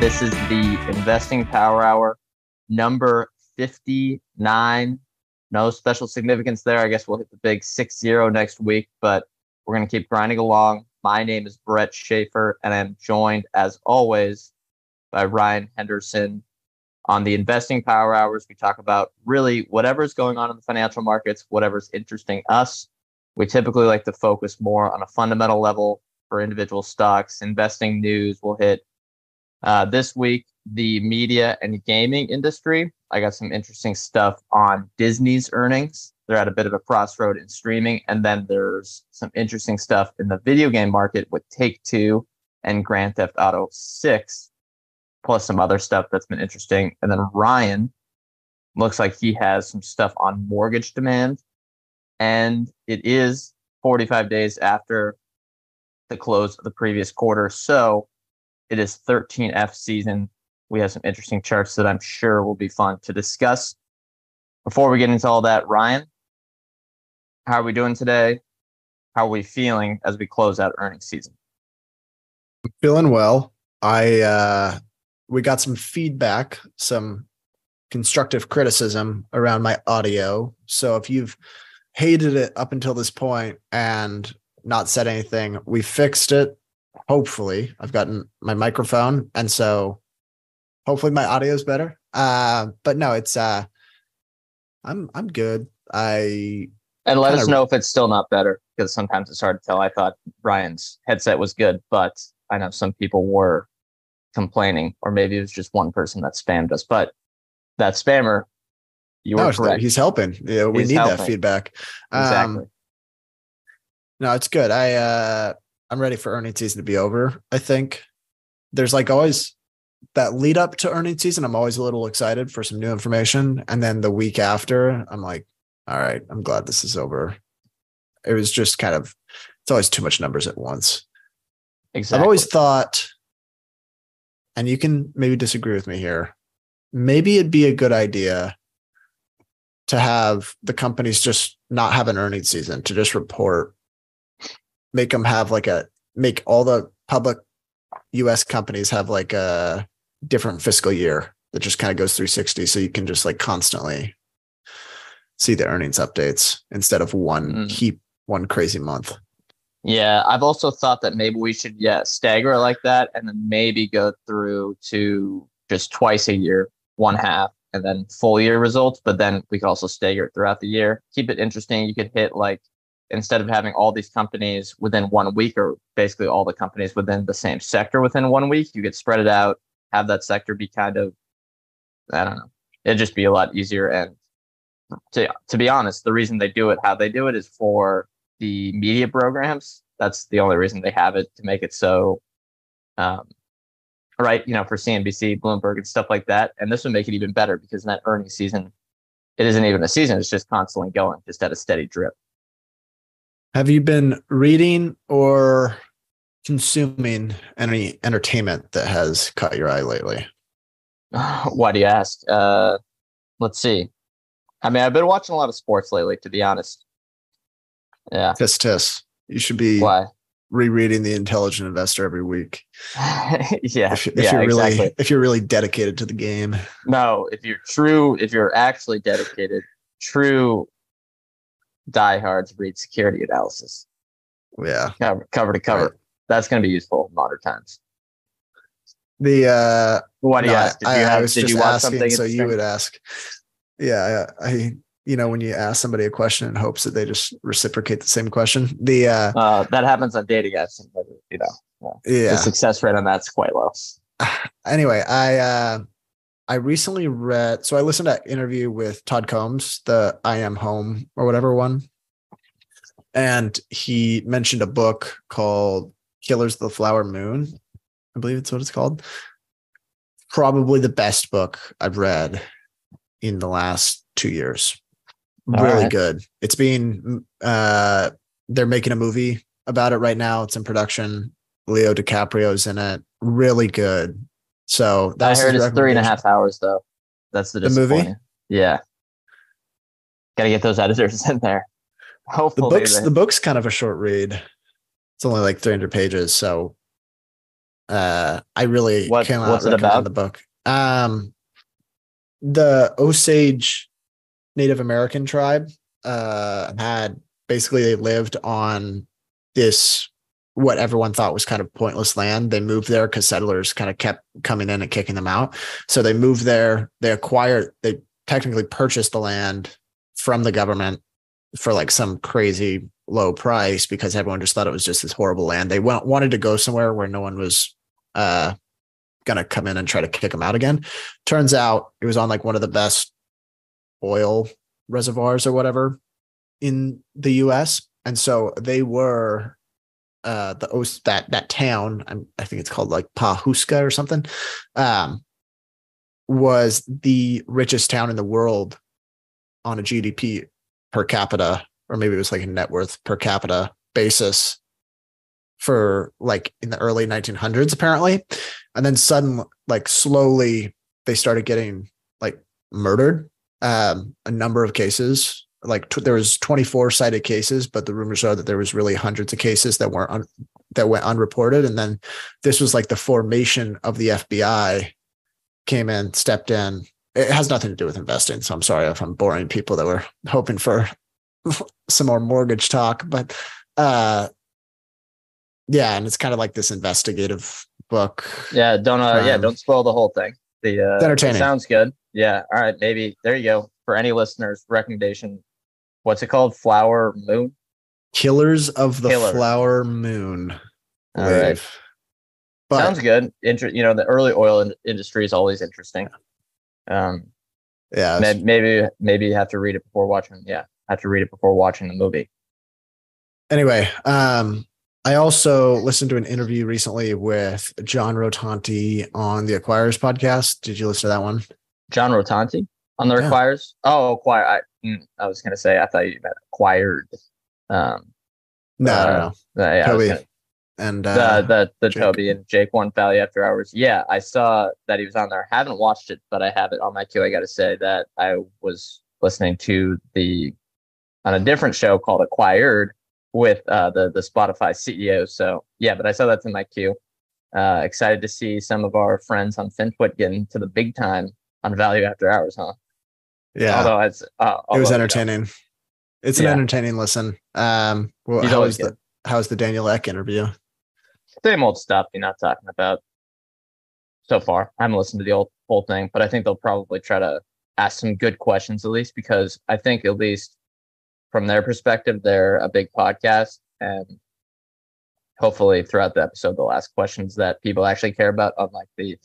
This is the Investing Power Hour number 59. No special significance there. I guess we'll hit the big 6 0 next week, but we're going to keep grinding along. My name is Brett Schafer, and I'm joined, as always, by Ryan Henderson. On the Investing Power Hours, we talk about really whatever's going on in the financial markets, whatever's interesting us. We typically like to focus more on a fundamental level for individual stocks. Investing news will hit uh, this week, the media and gaming industry. I got some interesting stuff on Disney's earnings. They're at a bit of a crossroad in streaming. And then there's some interesting stuff in the video game market with Take Two and Grand Theft Auto 6, plus some other stuff that's been interesting. And then Ryan looks like he has some stuff on mortgage demand. And it is 45 days after the close of the previous quarter. So it is 13F season. We have some interesting charts that I'm sure will be fun to discuss. Before we get into all that, Ryan, how are we doing today? How are we feeling as we close out earnings season? Feeling well. I uh we got some feedback, some constructive criticism around my audio. So if you've hated it up until this point and not said anything, we fixed it. Hopefully, I've gotten my microphone, and so hopefully my audio is better. Uh, but no, it's uh, I'm I'm good. I and let us know if it's still not better because sometimes it's hard to tell. I thought Ryan's headset was good, but I know some people were complaining, or maybe it was just one person that spammed us. But that spammer, you were no, correct. He's helping. Yeah, we He's need helping. that feedback. Exactly. Um, no, it's good. I uh I'm ready for earnings season to be over. I think there's like always that lead up to earnings season. I'm always a little excited for some new information. And then the week after, I'm like, all right, I'm glad this is over. It was just kind of, it's always too much numbers at once. Exactly. I've always thought, and you can maybe disagree with me here, maybe it'd be a good idea to have the companies just not have an earnings season, to just report, make them have like a, make all the public US companies have like a different fiscal year that just kind of goes through 60, So you can just like constantly see the earnings updates instead of one mm. heap, one crazy month. Yeah, I've also thought that maybe we should yeah stagger like that, and then maybe go through to just twice a year, one half, and then full year results. But then we could also stagger it throughout the year. Keep it interesting. You could hit like instead of having all these companies within one week, or basically all the companies within the same sector within one week, you could spread it out. Have that sector be kind of, I don't know, it'd just be a lot easier and to to be honest, the reason they do it how they do it is for the media programs. That's the only reason they have it to make it so, um, right? You know, for CNBC, Bloomberg, and stuff like that. And this would make it even better because in that earnings season, it isn't even a season; it's just constantly going, just at a steady drip. Have you been reading or consuming any entertainment that has caught your eye lately? Why do you ask? Uh, let's see. I mean, I've been watching a lot of sports lately, to be honest. Yeah. Tis tis. You should be Why? rereading The Intelligent Investor every week. yeah. If, if yeah, you're really exactly. if you're really dedicated to the game. No, if you're true, if you're actually dedicated, true diehards read security analysis. Yeah. Cover, cover to cover. Right. That's going to be useful in modern times. The uh what do you no, ask? Did you, I, have, I was did just you watch asking, something? So you would ask yeah, I, you know, when you ask somebody a question in hopes that they just reciprocate the same question. The uh, uh that happens on dating apps, you know. Yeah. The success rate on that's quite low. Anyway, I uh I recently read so I listened to that interview with Todd Combs, the I am home or whatever one. And he mentioned a book called Killers of the Flower Moon. I believe it's what it's called. Probably the best book I've read in the last two years. All really right. good. It's being uh they're making a movie about it right now. It's in production. Leo DiCaprio's in it. Really good. So I that's heard it's three and a half hours though. That's the, The movie? Yeah. Got to get those editors in there. The Hopefully, book's they- the book's kind of a short read. It's only like 300 pages, so uh I really What- cannot what's it recommend about? the book. Um the Osage Native American tribe uh had basically they lived on this what everyone thought was kind of pointless land. They moved there because settlers kind of kept coming in and kicking them out. So they moved there. They acquired. They technically purchased the land from the government for like some crazy low price because everyone just thought it was just this horrible land. They went, wanted to go somewhere where no one was uh, gonna come in and try to kick them out again. Turns out it was on like one of the best oil reservoirs or whatever in the U.S. And so they were uh the Os- that that town I'm, I think it's called like Pawhuska or something um was the richest town in the world on a GDP per capita or maybe it was like a net worth per capita basis for like in the early 1900s apparently. And then suddenly like slowly they started getting like murdered um a number of cases like tw- there was 24 cited cases but the rumors are that there was really hundreds of cases that weren't un- that went unreported and then this was like the formation of the FBI came in stepped in it has nothing to do with investing so i'm sorry if i'm boring people that were hoping for some more mortgage talk but uh yeah and it's kind of like this investigative book yeah, don't uh, yeah, don't spoil the whole thing. The uh, entertaining. sounds good. Yeah. All right. Maybe there you go. For any listeners, recommendation. What's it called? Flower Moon. killers of the Killer. flower moon I All right. believe. but Sounds good. Inter- you know, the early oil in- industry is always interesting. Um, yeah it's- may- maybe maybe you have to read it before watching. Yeah, have to read it before watching the movie. anyway, um, I also listened to an interview recently with John Rotonti on the Acquirers podcast. Did you listen to that one? John Rotonti on the Yeah. requires. Oh, acquire. I, mm, I was gonna say I thought you meant acquired. Um, No, Uh, no, no. yeah, Toby, gonna- And the uh, the the Jake. Toby and Jake One Value After Hours. Yeah, I saw that he was on there. I Haven't watched it, but I have it on my queue. I got to say that I was listening to the on a different show called Acquired with uh, the the Spotify CEO. So yeah, but I saw that's in my queue. Uh, excited to see some of our friends on FinTwit getting to the big time on Value After Hours, huh? Yeah, Although it's uh, it was although, you know, entertaining. It's an Yeah. entertaining listen. Um, well, He's how was the how's the Daniel Ek interview? same old stuff you're not talking about so far. I haven't listened to the old whole thing, but I think they'll probably try to ask some good questions at least because I think at least from their perspective, they're a big podcast and hopefully throughout the episode they'll ask questions that people actually care about, unlike the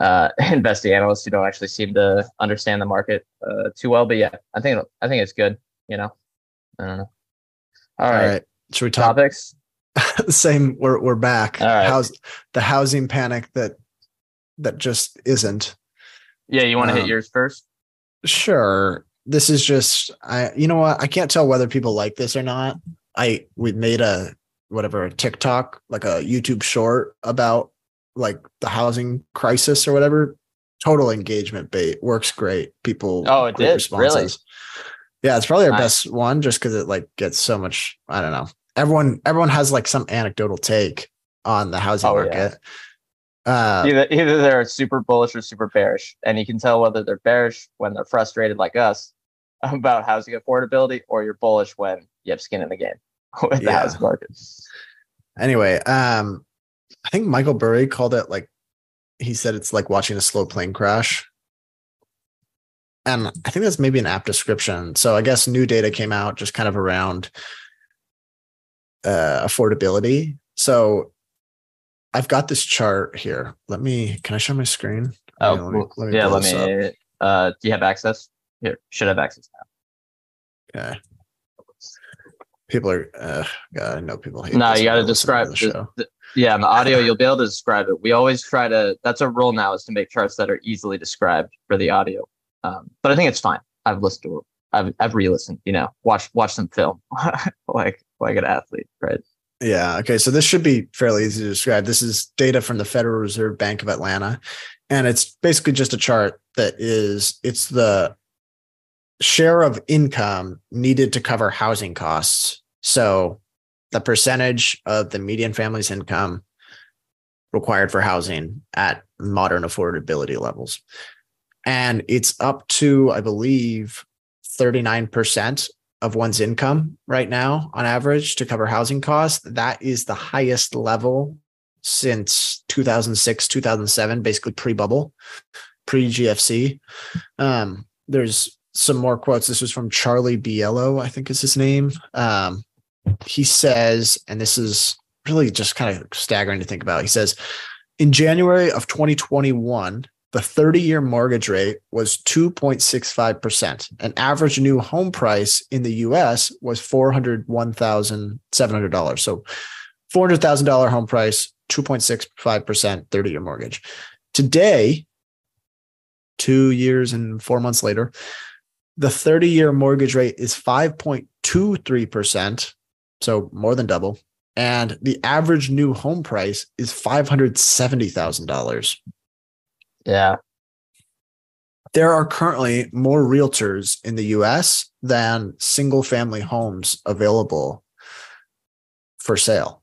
uh, investing analysts who don't actually seem to understand the market uh, too well. But yeah, I think I think it's good. You know, I don't know. All right, Should we talk topics. the same? We're we're back. All right. How's the housing panic that that just isn't? Yeah, you want to Um, hit yours first? Sure. This is just I you know what? I can't tell whether people like this or not. I we made a whatever a TikTok, like a YouTube short about like the housing crisis or whatever. Total engagement bait. Works great. People Oh, it did? Really? Yeah, it's probably our Nice. best one just because it like gets so much, I don't know. Everyone everyone has like some anecdotal take on the housing Oh, yeah. market. Uh either either they're super bullish or super bearish, and you can tell whether they're bearish when they're frustrated like us about housing affordability, or you're bullish when you have skin in the game with the Yeah. housing market. anyway, um, I think Michael Burry called it like he said it's like watching a slow plane crash. And I think that's maybe an apt description. So I guess new data came out just kind of around uh affordability. So I've got this chart here. Let me can I share my screen? Oh, Yeah, let me- let me yeah. Let me. Uh, do you have access? Here, should have access now. Okay. People are uh God, I know people hate No, you got to when they listen describe the show. the- Yeah, in the audio, you'll be able to describe it. We always try to. That's a rule now is to make charts that are easily described for the audio. Um, but I think it's fine. I've listened to. I've I've re-listened. You know, watch watch some film, like like an athlete, right? Yeah. Okay. So this should be fairly easy to describe. This is data from the Federal Reserve Bank of Atlanta, and it's basically just a chart that is it's the share of income needed to cover housing costs. So the percentage of the median family's income required for housing at modern affordability levels. And it's up to, I believe, 39% of one's income right now on average to cover housing costs. That is the highest level since 2006, 2007, basically pre bubble, pre GFC. Um, there's some more quotes. This was from Charlie Biello, I think is his name. Um, he says, and this is really just kind of staggering to think about. He says, in January of 2021, the 30 year mortgage rate was 2.65%. An average new home price in the US was $401,700. So $400,000 home price, 2.65% 30 year mortgage. Today, two years and four months later, the 30 year mortgage rate is 5.23%, so more than double. And the average new home price is $570,000. Yeah. There are currently more realtors in the US than single family homes available for sale.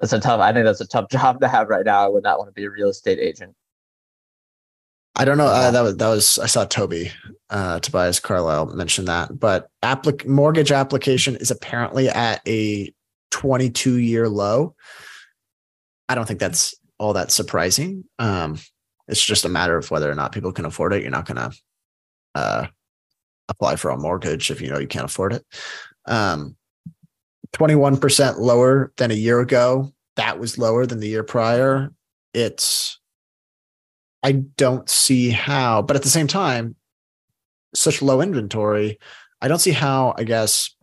That's a tough, I think that's a tough job to have right now. I would not want to be a real estate agent. I don't know. Uh, that was that was I saw Toby uh, Tobias Carlisle mention that, but applic- mortgage application is apparently at a 22 year low. I don't think that's all that surprising. Um, it's just a matter of whether or not people can afford it. You're not going to uh, apply for a mortgage if you know you can't afford it. Um, 21% lower than a year ago. That was lower than the year prior. It's I don't see how, but at the same time, such low inventory, I don't see how, I guess.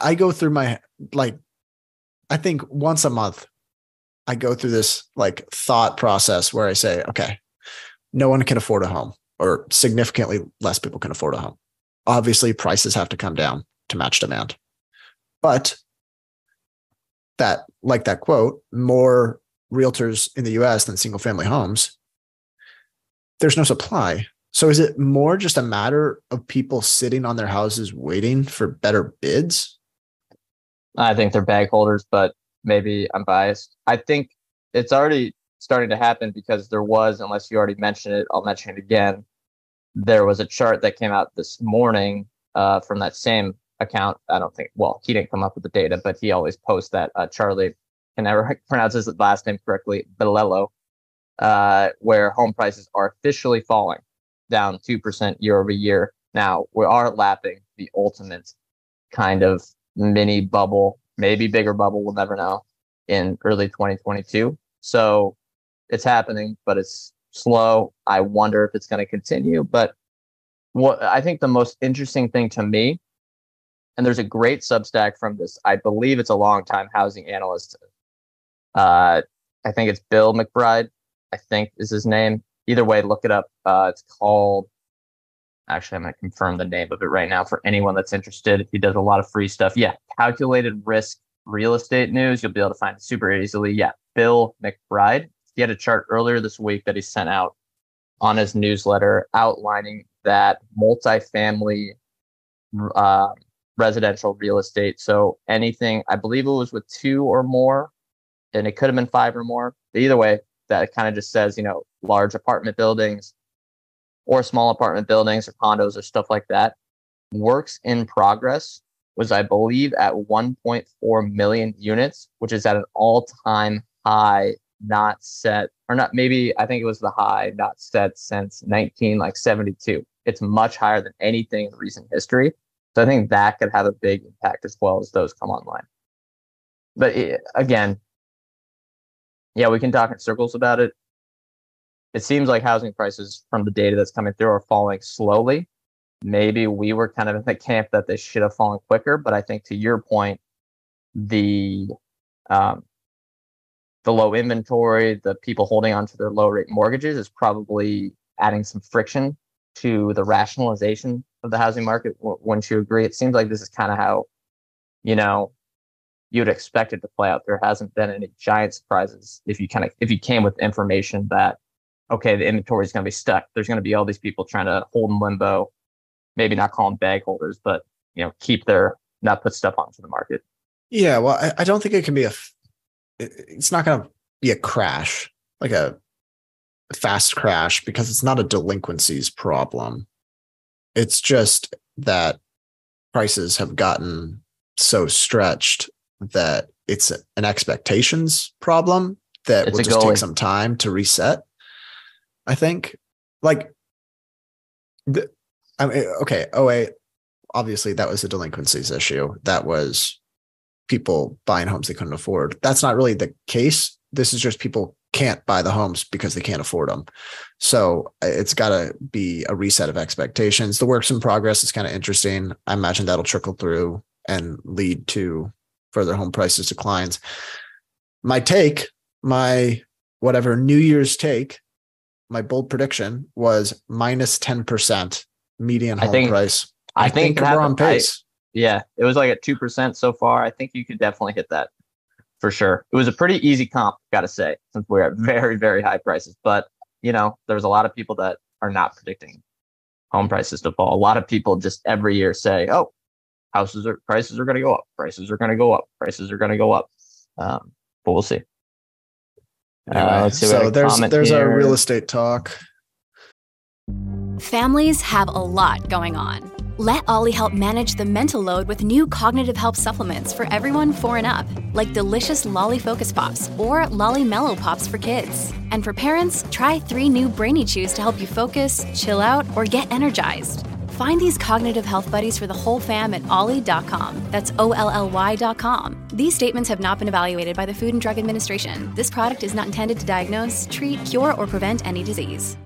I, go through my like I think once a month I go through this like thought process where I say, okay, no one can afford a home, or significantly less people can afford a home. Obviously, prices have to come down to match demand. But that, like that quote, more realtors in the US than single family homes, there's no supply. So is it more just a matter of people sitting on their houses waiting for better bids? I think they're bag holders, but maybe I'm biased. I think it's already starting to happen because there was, unless you already mentioned it, I'll mention it again. There was a chart that came out this morning uh, from that same account. I don't think, well, he didn't come up with the data, but he always posts that. Uh, Charlie can never pronounce his last name correctly, Bilello, uh, where home prices are officially falling down 2% year over year. Now, we are lapping the ultimate kind of mini bubble, maybe bigger bubble, we'll never know, in early 2022. So it's happening, but it's slow. I wonder if it's going to continue. But what I think the most interesting thing to me, and there's a great Substack from this, I believe it's a long time housing analyst, uh, I think it's Bill McBride. I think is his name. Either way, look it up. Uh, it's called. Actually, I'm going to confirm the name of it right now for anyone that's interested. He does a lot of free stuff. Yeah, calculated risk real estate news. You'll be able to find it super easily. Yeah, Bill McBride. He had a chart earlier this week that he sent out on his newsletter outlining that multifamily uh, residential real estate. So anything, I believe it was with two or more and it could have been five or more. But either way, that kind of just says, you know, large apartment buildings or small apartment buildings or condos or stuff like that. Works in progress was, I believe, at 1.4 million units, which is at an all time high, not set, or not, maybe I think it was the high not set since 19 like 72. It's much higher than anything in recent history. So I think that could have a big impact as well as those come online. But it, again, yeah, we can talk in circles about it. It seems like housing prices from the data that's coming through are falling slowly. Maybe we were kind of in the camp that they should have fallen quicker, but I think to your point, the um, the low inventory, the people holding on to their low rate mortgages is probably adding some friction to the rationalization of the housing market. Wouldn't you agree? It seems like this is kind of how, you know, you'd expect it to play out. There hasn't been any giant surprises if you kind of if you came with information that okay, the inventory is going to be stuck. There's going to be all these people trying to hold in limbo, maybe not call them bag holders, but you know, keep their not put stuff onto the market. Yeah, well, I, I don't think it can be a. It's not going to be a crash like a fast crash because it's not a delinquencies problem. It's just that prices have gotten so stretched that it's an expectations problem that it's will just take some time to reset. I think, like, the, I mean, okay, oh wait, obviously that was a delinquencies issue. That was people buying homes they couldn't afford. That's not really the case. This is just people can't buy the homes because they can't afford them. So uh, it's got to be a reset of expectations. The works in progress is kind of interesting. I imagine that'll trickle through and lead to further home prices declines. My take, my whatever New Year's take, my bold prediction was minus 10% median home think, price. I, I think, think we're on pace. I, yeah, it was like at 2% so far. I think you could definitely hit that for sure. It was a pretty easy comp, got to say, since we're at very, very high prices. But, you know, there's a lot of people that are not predicting home prices to fall. A lot of people just every year say, oh, houses are prices are going to go up, prices are going to go up, prices are going to go up. Um, but we'll see. Uh, anyway, uh, see so there's there's here. our real estate talk. Families have a lot going on. Let Olly help manage the mental load with new cognitive help supplements for everyone four and up, like delicious Lolly Focus Pops or Lolly Mellow Pops for kids. And for parents, try three new Brainy Chews to help you focus, chill out, or get energized. Find these cognitive health buddies for the whole fam at olly.com. That's O L L Y.com. These statements have not been evaluated by the Food and Drug Administration. This product is not intended to diagnose, treat, cure, or prevent any disease.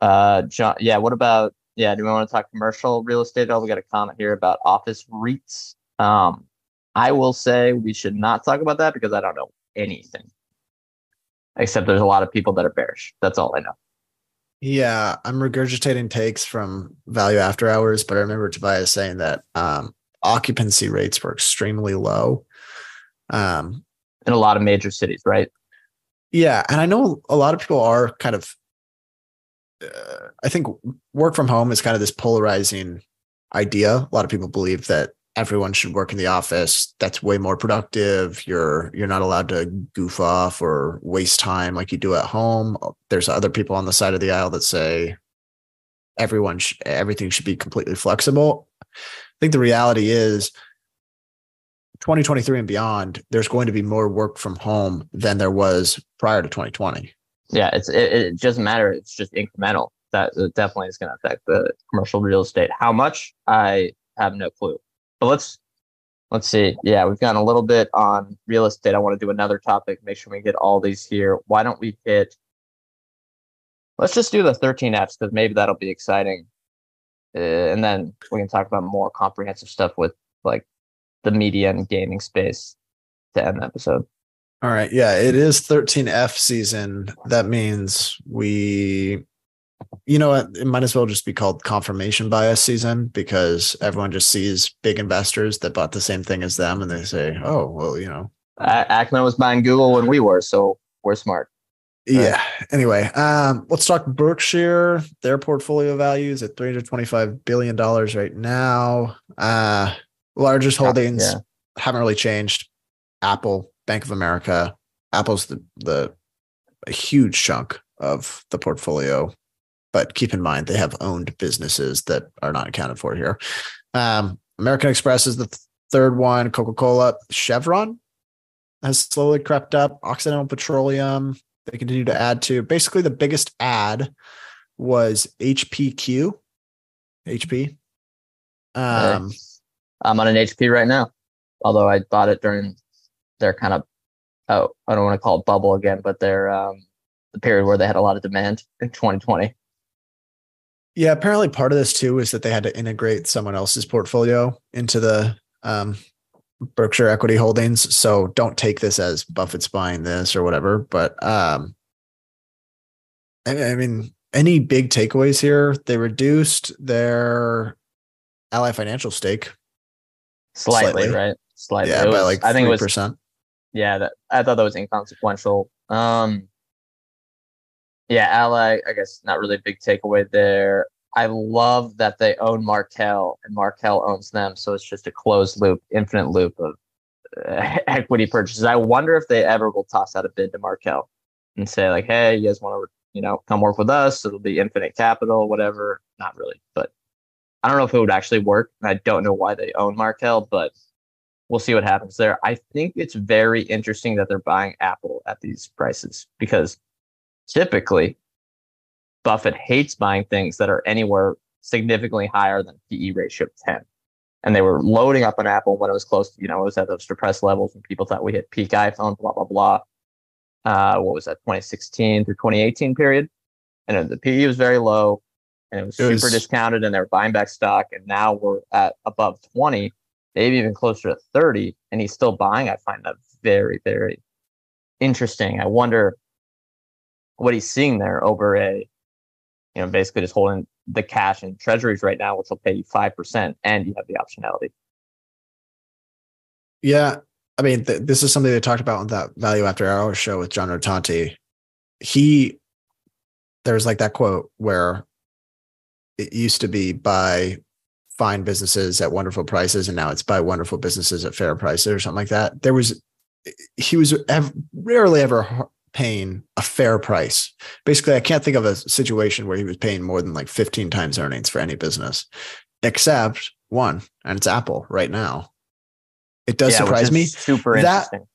Uh, John, yeah, what about yeah, do we want to talk commercial real estate? Oh, we got a comment here about office REITs. Um, I will say we should not talk about that because I don't know anything. Except there's a lot of people that are bearish. That's all I know. Yeah, I'm regurgitating takes from Value After Hours, but I remember Tobias saying that um, occupancy rates were extremely low. Um, in a lot of major cities, right? Yeah, and I know a lot of people are kind of I think work from home is kind of this polarizing idea. A lot of people believe that everyone should work in the office. That's way more productive. You're you're not allowed to goof off or waste time like you do at home. There's other people on the side of the aisle that say everyone sh- everything should be completely flexible. I think the reality is 2023 and beyond there's going to be more work from home than there was prior to 2020 yeah, it's it, it doesn't matter. It's just incremental. That definitely is going to affect the commercial real estate. How much? I have no clue. But let's let's see. Yeah, we've gone a little bit on real estate. I want to do another topic. Make sure we get all these here. Why don't we hit? Let's just do the 13 Fs because maybe that'll be exciting, uh, and then we can talk about more comprehensive stuff with like the media and gaming space to end the episode. All right. Yeah, it is 13F season. That means we, you know what? It might as well just be called confirmation bias season because everyone just sees big investors that bought the same thing as them and they say, oh, well, you know. Ackman was buying Google when we were, so we're smart. Yeah. Anyway, um, let's talk Berkshire. Their portfolio values at $325 billion right now. Uh, largest holdings yeah. haven't really changed. Apple, Bank of America. Apple's the the a huge chunk of the portfolio, but keep in mind they have owned businesses that are not accounted for here. Um, American Express is the th- third one. Coca Cola, Chevron has slowly crept up. Occidental Petroleum they continue to add to. Basically, the biggest add was HPQ. HP. Um, I'm on an HP right now, although I bought it during their kind of oh I don't want to call it bubble again, but their um, the period where they had a lot of demand in 2020. Yeah, apparently part of this too is that they had to integrate someone else's portfolio into the um, Berkshire Equity Holdings. So don't take this as Buffett's buying this or whatever. But um, I, I mean, any big takeaways here? They reduced their Ally Financial stake Slightly, Slightly. right? Slightly. yeah, by like I think it was percent. Yeah, that, I thought that was inconsequential. Um, yeah, Ally, I guess not really a big takeaway there. I love that they own Markel and Markel owns them, so it's just a closed loop, infinite loop of uh, equity purchases. I wonder if they ever will toss out a bid to Markel and say like, "Hey, you guys want to, you know, come work with us? It'll be infinite capital, whatever." Not really, but I don't know if it would actually work. and I don't know why they own Markel, but we'll see what happens there. I think it's very interesting that they're buying Apple at these prices because typically Buffett hates buying things that are anywhere significantly higher than PE ratio of 10. And they were loading up on Apple when it was close, to, you know, it was at those depressed levels when people thought we hit peak iPhone, blah, blah, blah. Uh, what was that, 2016 through 2018 period? And the PE was very low and it was It super was- discounted and they were buying back stock. And now we're at above 20 maybe even closer to 30 and he's still buying i find that very very interesting i wonder what he's seeing there over a you know basically just holding the cash in treasuries right now which will pay you 5% and you have the optionality Yeah. I mean, th- this is something they talked about on that Value After Hours show with John Rotonti. He, there's like that quote where it used to be buy fine businesses at wonderful prices, and now it's buy wonderful businesses at fair prices or something like that. There was, he was rarely ever paying a fair price. Basically, I can't think of a situation where he was paying more than like 15 times earnings for any business, except one, and it's Apple right now. It does Yeah, surprise me super That- interesting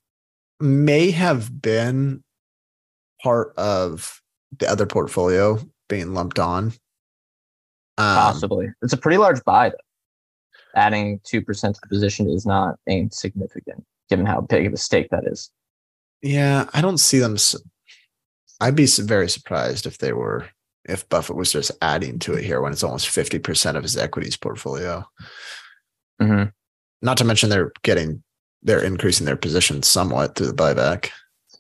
may have been part of the other portfolio being lumped on. Um, possibly it's a pretty large buy though adding 2% to the position is not insignificant given how big of a stake that is yeah, I don't see them. I'd be very surprised if they were, if Buffett was just adding to it here when it's almost 50% of his equities portfolio. Mhm. Not to mention they're getting, they're increasing their position somewhat through the buyback,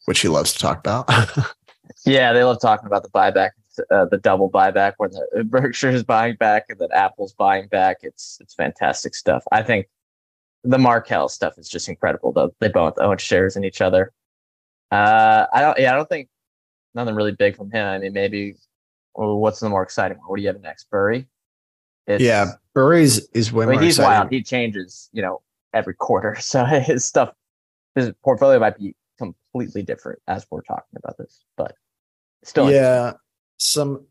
which he loves to talk about. Yeah, they love talking about the buyback, uh, the double buyback, when the Berkshire is buying back and then Apple's buying back. It's it's fantastic stuff. I think the Markel stuff is just incredible. Though they both own shares in each other. Uh, I don't. Yeah, I don't think nothing really big from him. I mean, maybe. well, what's the more exciting one? What do you have next, Burry? It's, yeah, Burry's is way I mean, more he's exciting. wild. He changes, you know, every quarter. So his stuff, his portfolio might be completely different as we're talking about this, but still, yeah some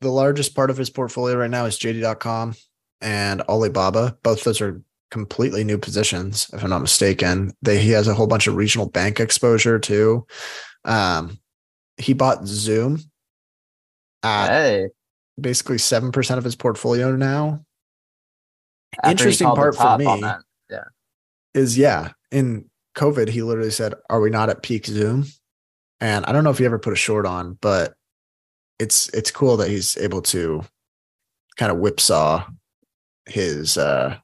the largest part of his portfolio right now is jd.com and alibaba both those are completely new positions if i'm not mistaken. They he has a whole bunch of regional bank exposure too. Um he bought zoom at Hey, basically 7% of his portfolio now. After Interesting part for me- that. is yeah in covid he literally said are we not at peak zoom? And i don't know if he ever put a short on but it's it's cool that he's able to kind of whipsaw his uh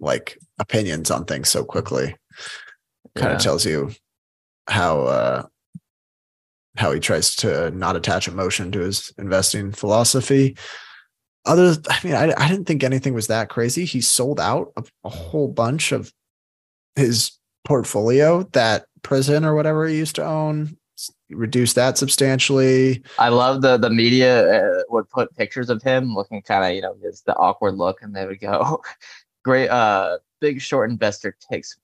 like opinions on things so quickly. Kind Yeah. of tells you how uh how he tries to not attach emotion to his investing philosophy. Other i mean I, I didn't think anything was that crazy. He sold out of a whole bunch of his portfolio that prison or whatever he used to own. Reduced that substantially. I love the the media uh, would put pictures of him looking kind of you know just the awkward look, and they would go, "Great, uh, big short investor takes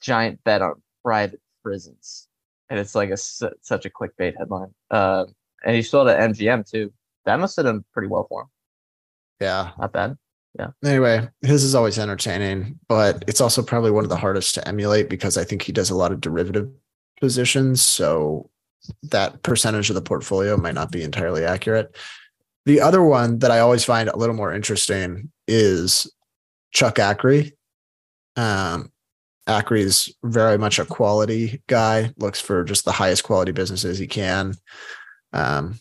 giant bet on private prisons," and it's like a such a clickbait headline. Um, and he sold at MGM too. That must have done pretty well for him. yeah Not bad. Yeah. Anyway his is always entertaining but it's also probably one of the hardest to emulate because i think he does a lot of derivative positions so that percentage of the portfolio might not be entirely accurate the other one that i always find a little more interesting is Chuck Akre um is very much a quality guy looks for just the highest quality businesses he can um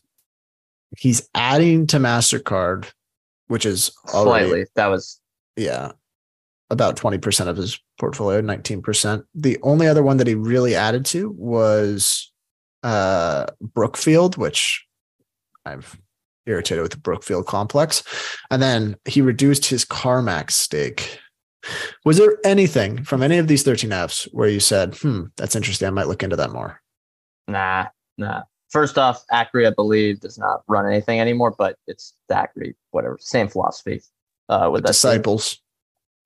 he's adding to mastercard which is already Slightly. That was yeah. about 20% of his portfolio, 19%. The only other one that he really added to was uh, Brookfield, which I've irritated with the Brookfield complex. And then he reduced his CarMax stake. Was there anything from any of these 13 Fs where you said, hmm, that's interesting. I might look into that more? Nah, nah. First off, Akre, I believe, does not run anything anymore, but it's Akre, whatever, same philosophy. Uh, with the disciples.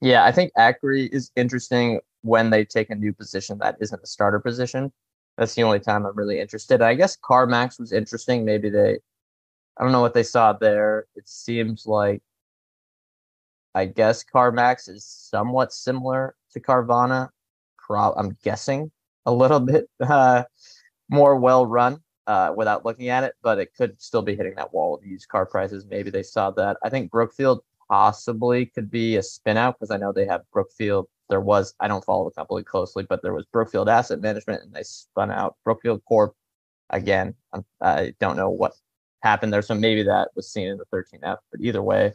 Yeah, I think Akre is interesting when they take a new position that isn't a starter position. That's the only time I'm really interested. I guess CarMax was interesting. Maybe they, I don't know what they saw there. It seems like, I guess CarMax is somewhat similar to Carvana. I'm guessing a little bit uh, more well run uh, without looking at it, but it could still be hitting that wall of used car prices. Maybe they saw that. I think Brookfield possibly could be a spin out because I know they have Brookfield. There was, I don't follow the company closely, but there was Brookfield Asset Management and they spun out Brookfield Corp again. I'm, I don't know what happened there. So maybe that was seen in the 13F, but either way,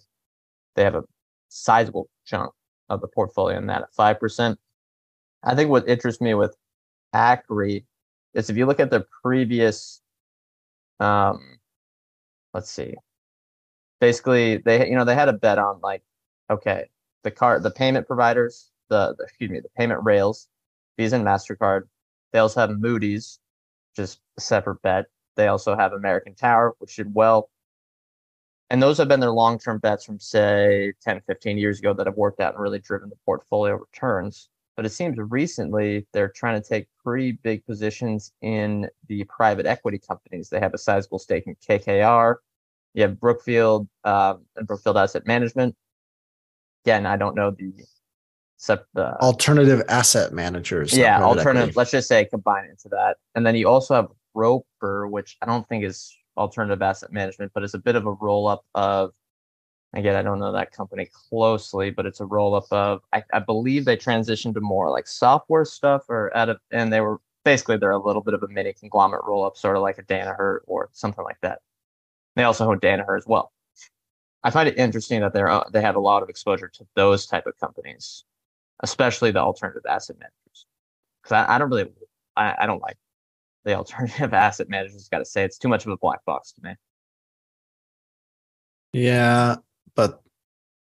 they have a sizable chunk of the portfolio in that at 5%. I think what interests me with Akre is if you look at the previous, um, let's see, basically they you know they had a bet on like okay the card the payment providers the, the excuse me the payment rails Visa and Mastercard they also have Moody's just a separate bet they also have American Tower which did well and those have been their long-term bets from say 10 15 years ago that have worked out and really driven the portfolio returns but it seems recently they're trying to take pretty big positions in the private equity companies they have a sizable stake in KKR you have Brookfield um, and Brookfield Asset Management. Again, I don't know the the alternative asset managers. Yeah, alternative. Equity. Let's just say combine into that, and then you also have Roper, which I don't think is alternative asset management, but it's a bit of a roll up of. Again, I don't know that company closely, but it's a roll up of. I, I believe they transitioned to more like software stuff, or out of, and they were basically they're a little bit of a mini conglomerate roll up, sort of like a Danaher or something like that. They also own Danaher as well. I find it interesting that they're uh, they have a lot of exposure to those type of companies, especially the alternative asset managers. Because I, I, don't really, I, I don't like the alternative asset managers. Got to say, it's too much of a black box to me. Yeah, but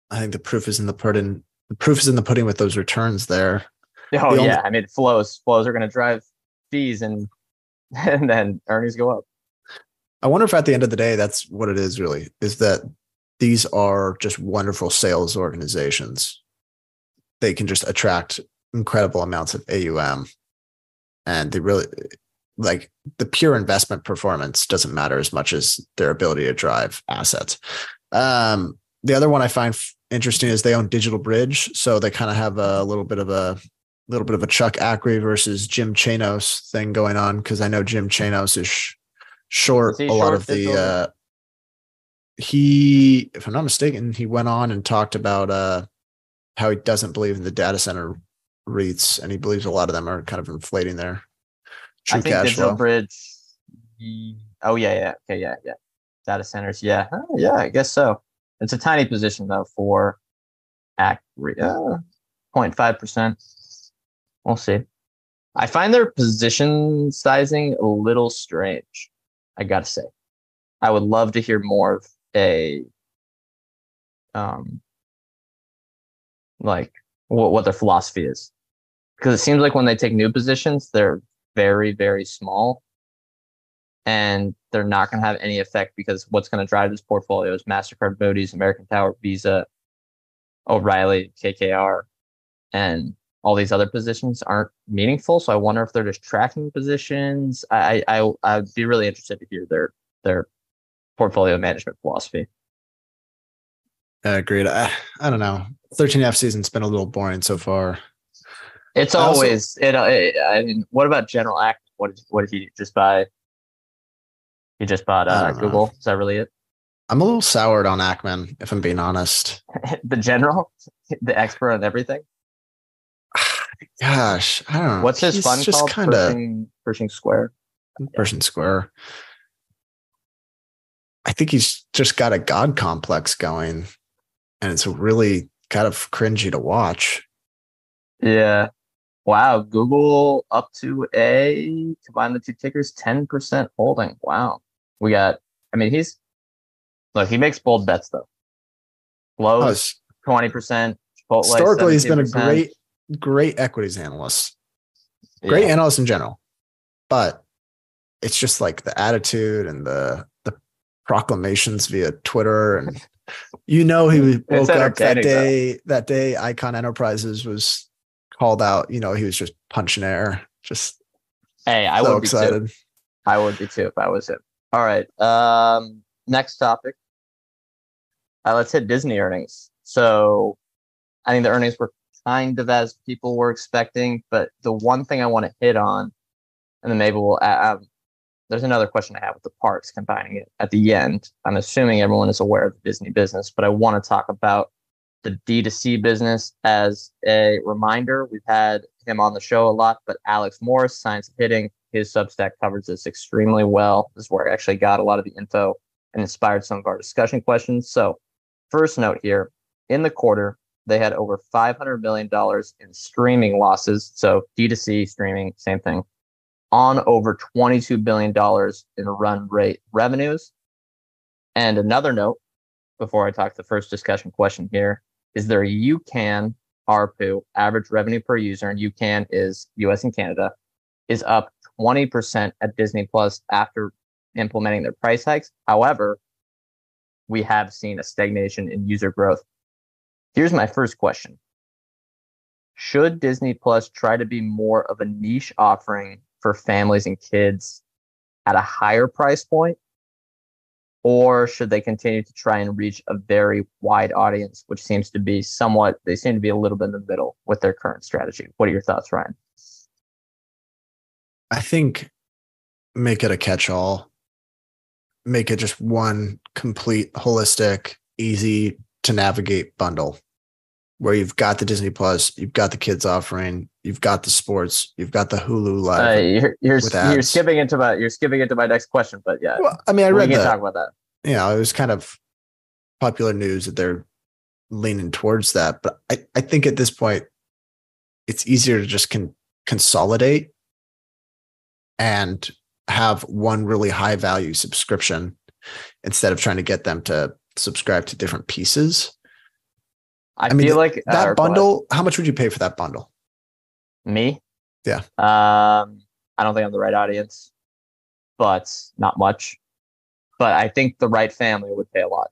I think the proof is in the pudding. The proof is in the pudding with those returns there. Oh the yeah, only- I mean flows. Flows are going to drive fees and and then earnings go up. I wonder if at the end of the day, that's what it is really, is that these are just wonderful sales organizations. They can just attract incredible amounts of AUM. And they really like the pure investment performance doesn't matter as much as their ability to drive assets. Um, the other one I find f- interesting is they own Digital Bridge. So they kind of have a little bit of a little bit of a Chuck Akre versus Jim Chanos thing going on because I know Jim Chanos is short a lot of the uh he if i'm not mistaken he went on and talked about uh how he doesn't believe in the data center REITs and he believes a lot of them are kind of inflating their true I think Digital flow. Bridge. Oh yeah, yeah, okay, yeah, yeah. Data centers, yeah, oh, yeah, I guess so. It's a tiny position though for Act uh, 0.5 percent. We'll see. I find their position sizing a little strange. I gotta say, I would love to hear more of a, um, like what what their philosophy is, because it seems like when they take new positions, they're very very small, and they're not going to have any effect because what's going to drive this portfolio is Mastercard, Moody's, American Tower, Visa, O'Reilly, KKR, and all these other positions aren't meaningful. So I wonder if they're just tracking positions. I I I'd be really interested to hear their their portfolio management philosophy. agreed. I, I don't know. 13F season's been a little boring so far. It's always also, it, it, I mean, what about General Act? What did what did he just buy? He just bought uh, Google. Know. Is that really it? I'm a little soured on Ackman, if I'm being honest. the general, the expert on everything. Gosh, I don't know. What's his He's fund just called? Kind of Pershing Square. Pershing Square. I think he's just got a god complex going, and it's really kind of cringy to watch. Yeah. Wow. Google up to a combine the two tickers, 10% holding. Wow. We got, I mean, he's, look, he makes bold bets though. Oh, Lowe's, 20%. Chipotle, historically, he's been a great, great equities analyst. Great Yeah. analyst in general. But it's just like the attitude and the the proclamations via Twitter and you know he woke up that entertaining, though. day that day Icahn Enterprises was called out, you know, he was just punching air, just Hey, I so would be too. I would be too if I was him. All right. Um, next topic. Uh, let's hit Disney earnings. So I think the earnings were kind of as people were expecting, but the one thing I want to hit on, and then maybe we'll. Uh, um, there's another question I have with the parks, combining it at the end. I'm assuming everyone is aware of the Disney business, but I want to talk about the D2C business as a reminder. We've had him on the show a lot, but Alex Morris, Science of Hitting, his Substack covers this extremely well. This is where I actually got a lot of the info and inspired some of our discussion questions. So, first note here in the quarter, they had over $500 million in streaming losses. So, D2C streaming, same thing, on over $22 billion in run rate revenues. And another note before I talk the first discussion question here is their UCAN ARPU, average revenue per user, and UCAN is US and Canada, is up 20% at Disney Plus after implementing their price hikes. However, we have seen a stagnation in user growth. Here's my first question Should Disney Plus try to be more of a niche offering for families and kids at a higher price point? Or should they continue to try and reach a very wide audience, which seems to be somewhat, they seem to be a little bit in the middle with their current strategy? What are your thoughts, Ryan? I think make it a catch all. Make it just one complete, holistic, easy to navigate bundle where you've got the Disney Plus, you've got the kids offering, you've got the sports, you've got the Hulu Uh, live. you're you're, you're skipping into my you're skipping into my next question, but yeah, well, I mean, I we read can that. talk about that. you know, it was kind of popular news that they're leaning towards that. But I, I think at this point, it's easier to just con- consolidate and have one really high value subscription instead of trying to get them to subscribe to different pieces. I, I mean, feel like uh, That bundle, how much would you pay for that bundle? me, Yeah. Um, I don't think I'm the right audience, but not much. But I think the right family would pay a lot.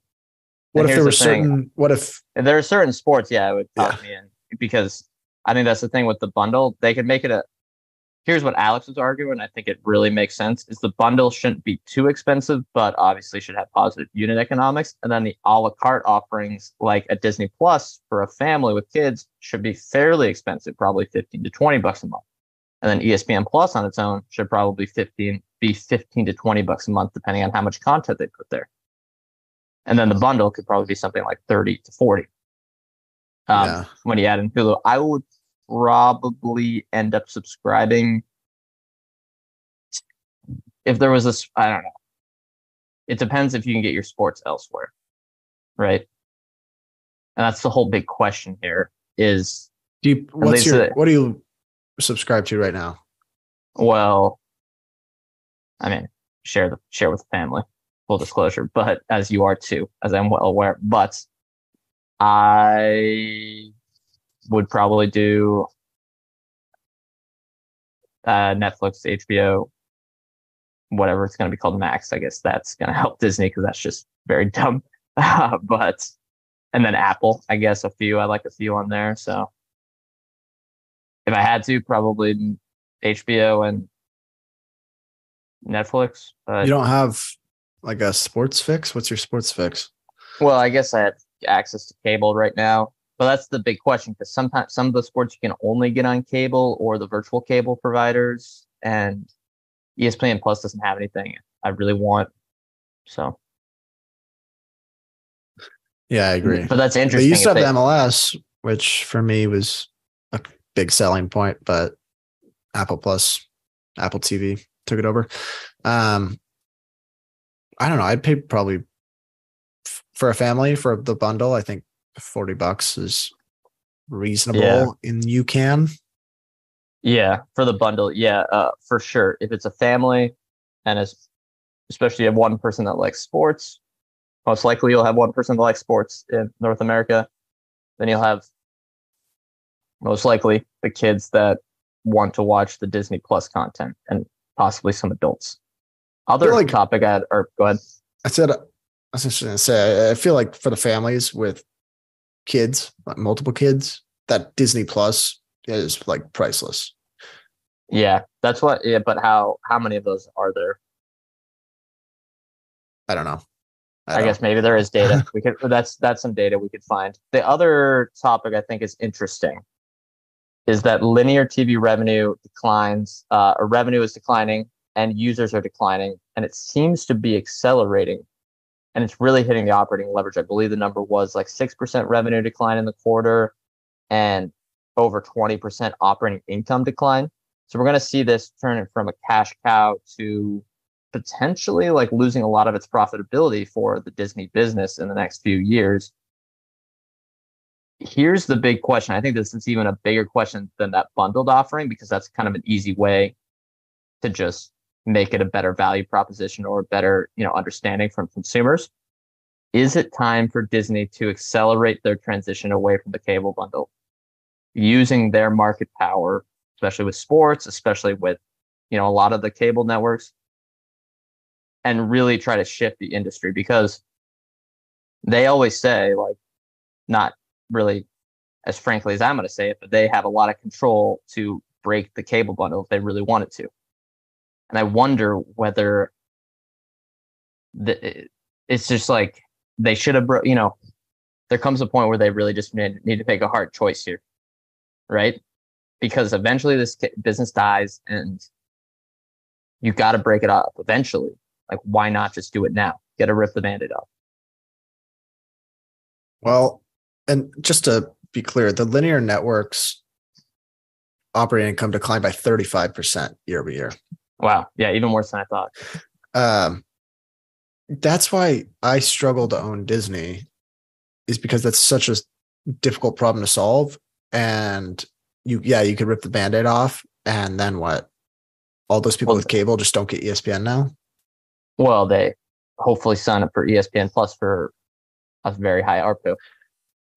What And if there were the thing. certain, what if, And there are certain sports, yeah, I would Ah. let me in because I think that's the thing with the bundle. They could make it a. Here's what Alex was arguing. I think it really makes sense: is the bundle shouldn't be too expensive, but obviously should have positive unit economics. And then the a la carte offerings, like at Disney Plus for a family with kids, should be fairly expensive, probably fifteen to twenty bucks a month. And then ESPN Plus on its own should probably fifteen be fifteen to twenty bucks a month, depending on how much content they put there. And then the bundle could probably be something like thirty to forty um, yeah, when you add in Hulu. I would probably end up subscribing if there was a I don't know. It depends if you can get your sports elsewhere, right? And that's the whole big question here. Is do you, what's your, what do you subscribe to right now? well, I mean, share the share with the family, full disclosure, but as you are too, as I'm well aware. But I would probably do uh, Netflix, HBO, whatever it's going to be called, Max. I guess that's going to help Disney because that's just very dumb. but and then Apple, I guess a few. I like a few on there. So if I had to, probably HBO and Netflix. You don't have like a sports fix? What's your sports fix? well, I guess I have access to cable right now. But that's the big question because sometimes some of the sports you can only get on cable or the virtual cable providers, and ESPN Plus doesn't have anything I really want. So, Yeah, I agree. but that's interesting. They used to have they- the MLS, which for me was a big selling point, but Apple Plus, Apple TV took it over. Um, I don't know. I'd pay probably for a family for the bundle. I think forty bucks is reasonable Yeah. in UCAN. Yeah, for the bundle, yeah, uh, for sure. If it's a family, and it's especially have one person that likes sports, most likely you'll have one person that likes sports in North America. Then you'll have most likely the kids that want to watch the Disney Plus content, and possibly some adults. Other like- topic I had, or go ahead. I said, I was just going to say, I feel like for the families with kids, like multiple kids, that Disney Plus is like priceless. Yeah, that's what. Yeah, but how how many of those are there? I don't know. I, don't- guess maybe there is data. We could that's that's some data we could find. The other topic I think is interesting is that linear TV revenue declines, uh, or revenue is declining, and users are declining, and it seems to be accelerating, and it's really hitting the operating leverage. I believe the number was like six percent revenue decline in the quarter, and over twenty percent operating income decline. So we're going to see this turn it from a cash cow to potentially like losing a lot of its profitability for the Disney business in the next few years. Here's the big question. I think this is even a bigger question than that bundled offering because that's kind of an easy way to just make it a better value proposition or a better, you know, understanding from consumers. Is it time for Disney to accelerate their transition away from the cable bundle using their market power, especially with sports, especially with, you know, a lot of the cable networks and really try to shift the industry because they always say like not really as frankly as i'm going to say it but they have a lot of control to break the cable bundle if they really wanted to and i wonder whether the, it's just like they should have bro- you know there comes a point where they really just need, need to make a hard choice here right because eventually this business dies and you got to break it up eventually like, why not just do it now? Get to rip the band-aid off. Well, and just to be clear, the linear networks operating income declined by 35% year over year. Wow. Yeah, even worse than I thought. Um, that's why I struggle to own Disney, is because that's such a difficult problem to solve. And you, yeah, you could rip the band aid off. And then what? All those people Well, with cable just don't get ESPN now? Well, they hopefully sign up for ESPN Plus for a very high ARPU.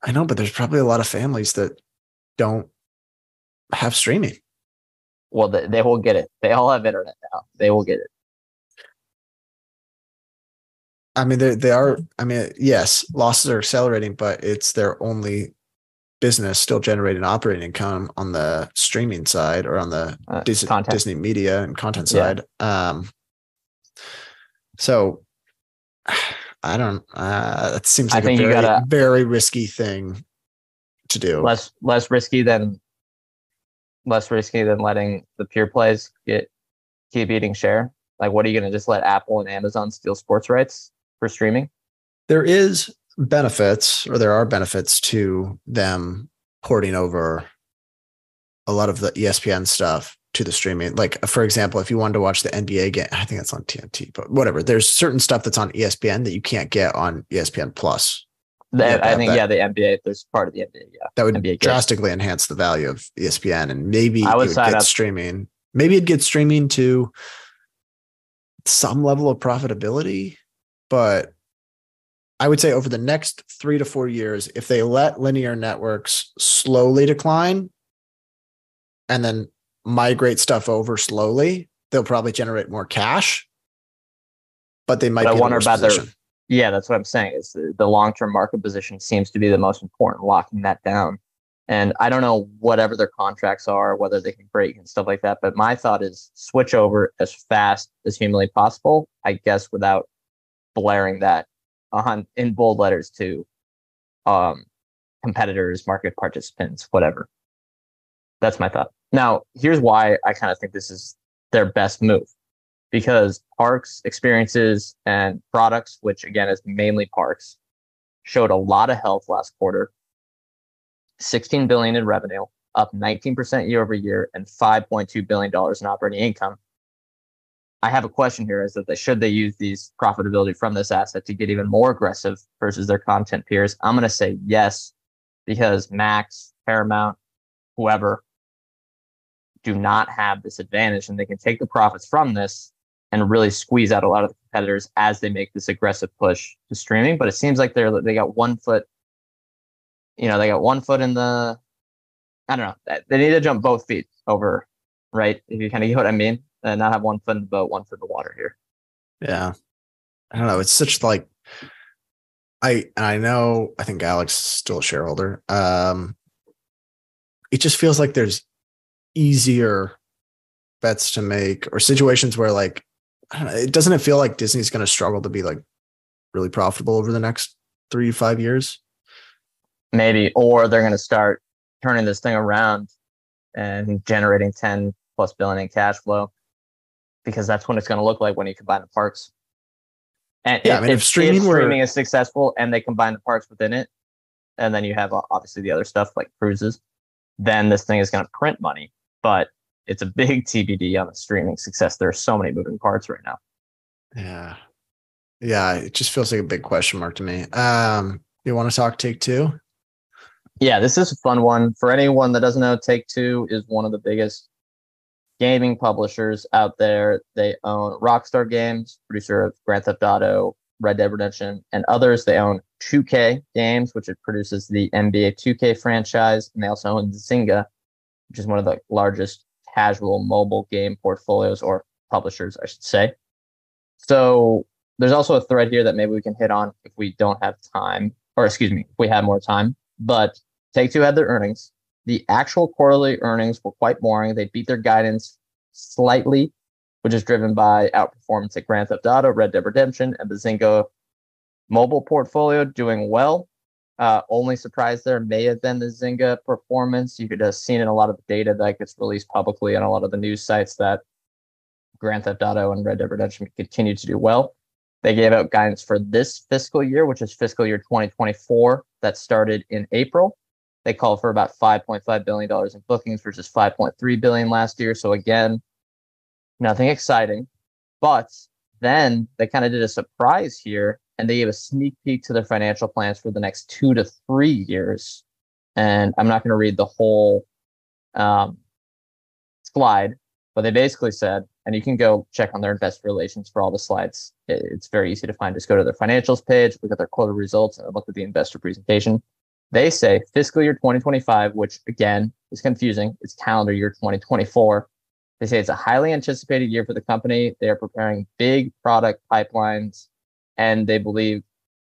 I know, but there's probably a lot of families that don't have streaming. Well, they, they will get it. They all have internet now. They will get it. I mean, they they are. I mean, yes, losses are accelerating, but it's their only business still generating operating income on the streaming side or on the Uh, Dis- Disney media and content Yeah. side. Um, so I don't. Uh, that seems I like a think you gotta- very risky thing to do. Less less risky than less risky than letting the pure plays get keep eating share. Like, what are you going to just let Apple and Amazon steal sports rights for streaming? there is benefits or there are benefits to them porting over a lot of the ESPN stuff to the streaming. Like for example, if you wanted to watch the NBA game, I think that's on TNT, but whatever. There's certain stuff that's on ESPN that you can't get on ESPN Plus. The, Yeah, I that- think that- yeah, the NBA. There's part of the NBA. Yeah, That would NBA drastically enhance the value of ESPN and maybe I it would would get up. streaming. Maybe it'd get streaming to some level of profitability, but I would say over the next three to four years, if they let linear networks slowly decline and then migrate stuff over slowly, they'll probably generate more cash. But they might But I wonder about their- position. Yeah, that's what I'm saying. Is the, the long term market position seems to be the most important, locking that down. And I don't know whatever their contracts are, whether they can break and stuff like that. But my thought is switch over as fast as humanly possible. I guess without blaring that on in bold letters to um, competitors, market participants, whatever. That's my thought. Now, here's why I kind of think this is their best move because parks, experiences, and products, which again is mainly parks, showed a lot of health last quarter. 16 billion in revenue, up 19% year over year, and 5.2 billion dollars in operating income. I have a question here: is that they should they use these profitability from this asset to get even more aggressive versus their content peers? I'm going to say yes, because Max, Paramount, whoever do not have this advantage and they can take the profits from this and really squeeze out a lot of the competitors as they make this aggressive push to streaming. But it seems like they're they got one foot, you know, they got one foot in the I don't know. They need to jump both feet over, right? If you kind of get what I mean, and not have one foot in the boat, one foot in the water here. Yeah. I don't know. It's such like I and I know I think Alex is still a shareholder. Um it just feels like there's easier bets to make or situations where like know, it doesn't it feel like Disney's going to struggle to be like really profitable over the next 3 5 years? Maybe or they're going to start turning this thing around and generating 10 plus billion in cash flow because that's what it's going to look like when you combine the parks. And yeah, if, I mean, if, if streaming, if streaming were... is successful and they combine the parks within it, and then you have obviously the other stuff like cruises, then this thing is going to print money. But it's a big TBD on the streaming success. There are so many moving parts right now. Yeah. Yeah. It just feels like a big question mark to me. Um, you want to talk take two? Yeah, this is a fun one. For anyone that doesn't know, Take Two is one of the biggest gaming publishers out there. They own Rockstar Games, producer of Grand Theft Auto, Red Dead Redemption, and others. They own 2K Games, which it produces the NBA 2K franchise, and they also own Zynga, which is one of the largest casual mobile game portfolios or publishers, I should say. So there's also a thread here that maybe we can hit on if we don't have time, or excuse me, if we have more time. But Take Two had their earnings. The actual quarterly earnings were quite boring. They beat their guidance slightly, which is driven by outperformance at Grand Theft Auto, Red Dead Redemption, and the Zynga mobile portfolio doing well. Uh, only surprise there may have been the Zynga performance. You could have seen in a lot of the data that gets released publicly on a lot of the news sites that Grand Theft Auto and Red Dead Redemption continue to do well. They gave out guidance for this fiscal year, which is fiscal year 2024, that started in April. They called for about 5.5 billion dollars in bookings versus 5.3 billion last year. So again, nothing exciting. But then they kind of did a surprise here and they gave a sneak peek to their financial plans for the next two to three years. And I'm not going to read the whole um, slide, but they basically said, and you can go check on their investor relations for all the slides. It's very easy to find. Just go to their financials page, look at their quarter results, and look at the investor presentation. They say fiscal year 2025, which again is confusing. It's calendar year 2024. They say it's a highly anticipated year for the company. They are preparing big product pipelines, and they believe,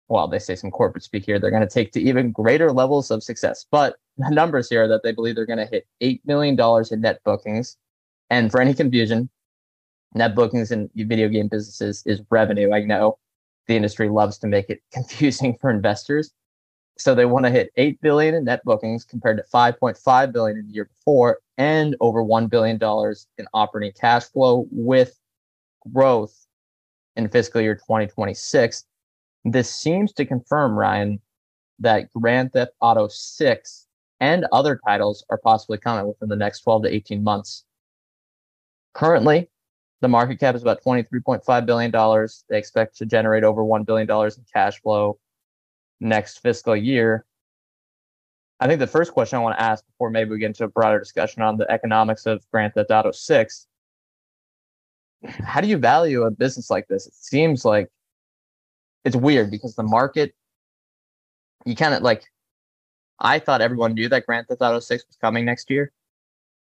well, they say some corporate speak here, they're going to take to even greater levels of success. But the numbers here that they believe they're going to hit $8 million in net bookings. And for any confusion, net bookings in video game businesses is revenue. I know the industry loves to make it confusing for investors. So they want to hit 8 billion in net bookings compared to 5.5 billion in the year before and over 1 billion dollars in operating cash flow with growth in fiscal year 2026. This seems to confirm Ryan that Grand Theft Auto 6 and other titles are possibly coming within the next 12 to 18 months. Currently, the market cap is about $23.5 billion. They expect to generate over $1 billion in cash flow next fiscal year. I think the first question I want to ask before maybe we get into a broader discussion on the economics of Grand Theft Auto 6 how do you value a business like this? It seems like it's weird because the market, you kind of like, I thought everyone knew that Grand Theft Auto 6 was coming next year.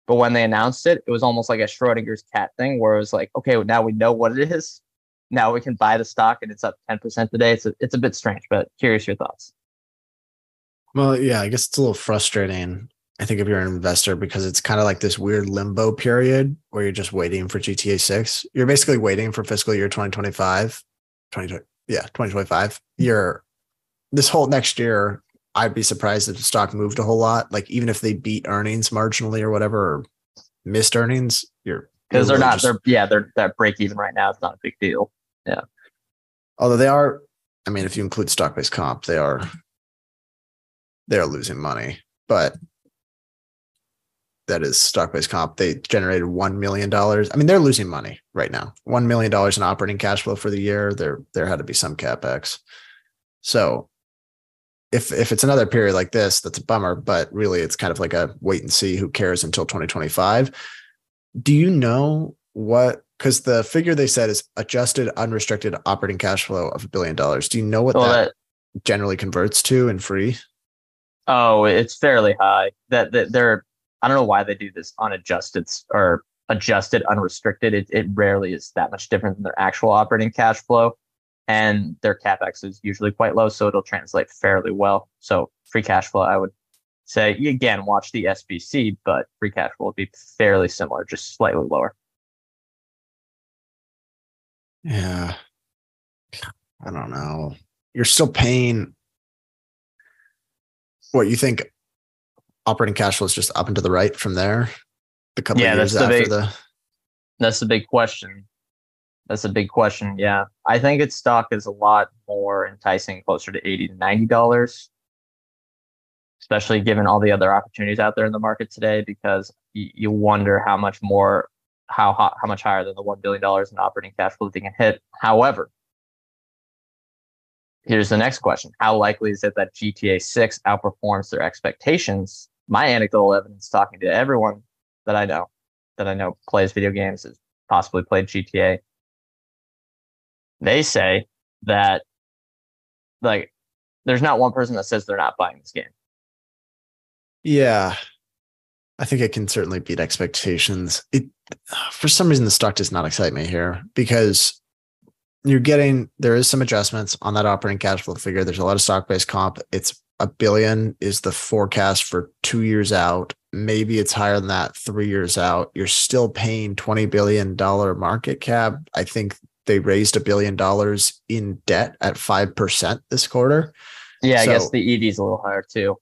But when they announced it, it was almost like a Schrodinger's cat thing where it was like, okay, now we know what it is now we can buy the stock and it's up 10% today. It's a, it's a bit strange, but curious your thoughts. Well, yeah, I guess it's a little frustrating. I think if you're an investor, because it's kind of like this weird limbo period where you're just waiting for GTA 6. You're basically waiting for fiscal year 2025, 2020, yeah, 2025. You're this whole next year. I'd be surprised if the stock moved a whole lot. Like even if they beat earnings marginally or whatever, or missed earnings, you're because they're not. Just, they're yeah. They're that break even right now. It's not a big deal. Yeah. Although they are, I mean, if you include stock based comp, they are they are losing money. But that is stock based comp. They generated one million dollars. I mean, they're losing money right now. One million dollars in operating cash flow for the year. There there had to be some capex. So if if it's another period like this, that's a bummer. But really, it's kind of like a wait and see. Who cares until 2025? Do you know what? Because the figure they said is adjusted unrestricted operating cash flow of a billion dollars. Do you know what Well, that, that, generally converts to in free? oh, it's fairly high. That, that they're I don't know why they do this unadjusted or adjusted unrestricted. It it rarely is that much different than their actual operating cash flow, and their capex is usually quite low, so it'll translate fairly well. So free cash flow, I would say again, watch the SBC, but free cash flow would be fairly similar, just slightly lower. Yeah. I don't know. You're still paying what you think operating cash flow is just up and to the right from there. The couple Yeah, of years that's the after big- the That's the big question. That's a big question. Yeah, I think its stock is a lot more enticing, closer to eighty to ninety dollars, especially given all the other opportunities out there in the market today. Because you, you wonder how much more, how hot, how much higher than the one billion dollars in operating cash flow they can hit. However, here's the next question: How likely is it that GTA Six outperforms their expectations? My anecdotal evidence, talking to everyone that I know, that I know plays video games, has possibly played GTA. They say that like there's not one person that says they're not buying this game. Yeah. I think it can certainly beat expectations. It for some reason the stock does not excite me here because you're getting there is some adjustments on that operating cash flow figure. There's a lot of stock-based comp. It's a billion is the forecast for two years out. Maybe it's higher than that three years out. You're still paying $20 billion market cap. I think they raised a billion dollars in debt at 5% this quarter. Yeah, I guess the EV is a little higher too.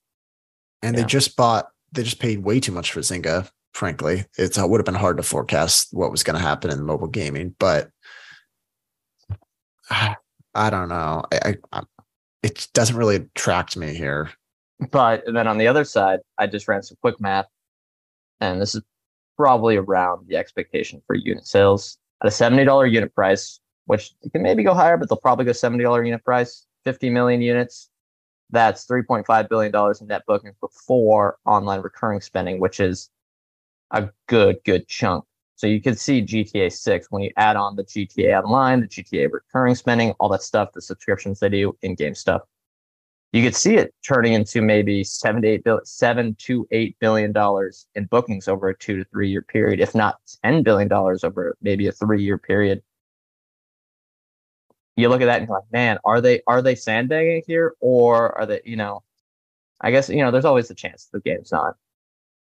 and Yeah. they just bought they just paid way too much for Zynga. Frankly, it's it would have been hard to forecast what was going to happen in mobile gaming, but I, don't know. I, I, I it doesn't really attract me here. But then on the other side, I just ran some quick math, and this is probably around the expectation for unit sales at a seventy dollar unit price, which can maybe go higher, but they'll probably go seventy dollar unit price, fifty million units. That's three point five billion dollars in net bookings before online recurring spending, which is a good good chunk. So you can see GTA six when you add on the GTA Online, the GTA recurring spending, all that stuff, the subscriptions they do, in game stuff you could see it turning into maybe seven to eight bill, seven to eight billion dollars in bookings over a two to three year period, if not ten billion dollars over maybe a three year period. You look at that and you're like, man, are they are they sandbagging here, or are they, you know, I guess you know, there's always a chance the game's not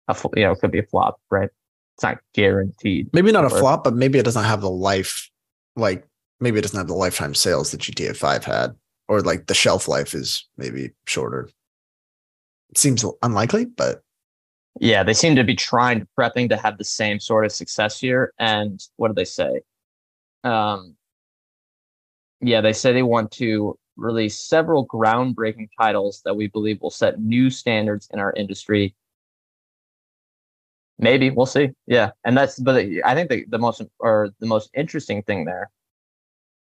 a you know, could be a flop, right? It's not guaranteed. Maybe not a flop, but maybe it doesn't have the life like maybe it doesn't have the lifetime sales that GTA 5 had, or like the shelf life is maybe shorter. It seems unlikely, but Yeah, they seem to be trying to prepping to have the same sort of success here. And what do they say? Um, yeah, they say they want to release several groundbreaking titles that we believe will set new standards in our industry. Maybe we'll see. Yeah, and that's but I think the, the most or the most interesting thing there